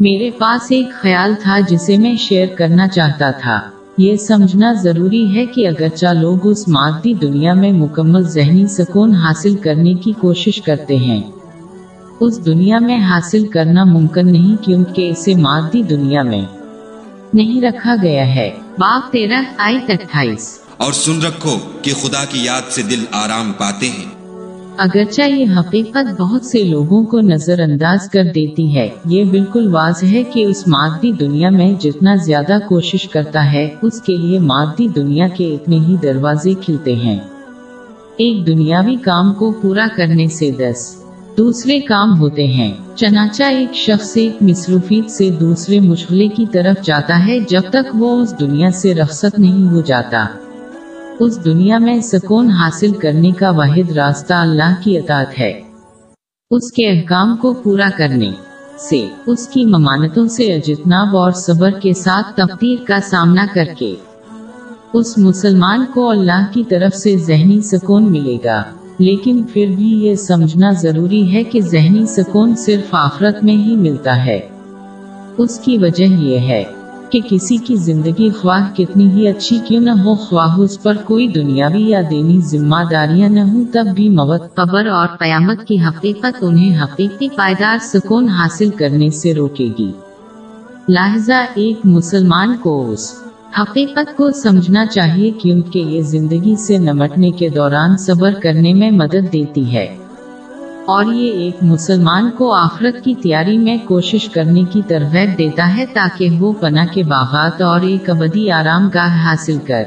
میرے پاس ایک خیال تھا جسے میں شیئر کرنا چاہتا تھا۔ یہ سمجھنا ضروری ہے کہ اگرچہ لوگ اس مادی دنیا میں مکمل ذہنی سکون حاصل کرنے کی کوشش کرتے ہیں، اس دنیا میں حاصل کرنا ممکن نہیں کیونکہ اسے مادی دنیا میں نہیں رکھا گیا ہے۔ باپ تیرہ آئی اٹھائیس۔ اور سن رکھو کہ خدا کی یاد سے دل آرام پاتے ہیں۔ اگرچہ یہ حقیقت بہت سے لوگوں کو نظر انداز کر دیتی ہے، یہ بالکل واضح ہے کہ اس مادی دنیا میں جتنا زیادہ کوشش کرتا ہے، اس کے لیے مادی دنیا کے اتنے ہی دروازے کھلتے ہیں۔ ایک دنیاوی کام کو پورا کرنے سے دس۔ دوسرے کام ہوتے ہیں۔ چنانچہ ایک شخص ایک مصروفیت سے دوسرے مشغلے کی طرف جاتا ہے، جب تک وہ اس دنیا سے رخصت نہیں ہو جاتا۔ اس دنیا میں سکون حاصل کرنے کا واحد راستہ اللہ کی اطاعت ہے۔ اس کے احکام کو پورا کرنے سے، اس کی ممانتوں سے اجتناب اور صبر کے ساتھ تفتیر کا سامنا کر کے، اس مسلمان کو اللہ کی طرف سے ذہنی سکون ملے گا۔ لیکن پھر بھی یہ سمجھنا ضروری ہے کہ ذہنی سکون صرف آخرت میں ہی ملتا ہے۔ اس کی وجہ یہ ہے کہ کسی کی زندگی خواہ کتنی ہی اچھی کیوں نہ ہو، خواہ اس پر کوئی دنیاوی یا دینی ذمہ داریاں نہ ہوں، تب بھی موت، قبر اور قیامت کی حقیقت انہیں حقیقی پائیدار سکون حاصل کرنے سے روکے گی۔ لہذا ایک مسلمان کو اس حقیقت کو سمجھنا چاہیے کیونکہ یہ زندگی سے نمٹنے کے دوران صبر کرنے میں مدد دیتی ہے۔ اور یہ ایک مسلمان کو آخرت کی تیاری میں کوشش کرنے کی ترغیب دیتا ہے تاکہ وہ پناہ کے باغات اور ایک ابدی آرام گاہ حاصل کر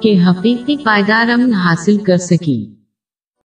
کے حقیقی پائیدار امن حاصل کر سکی۔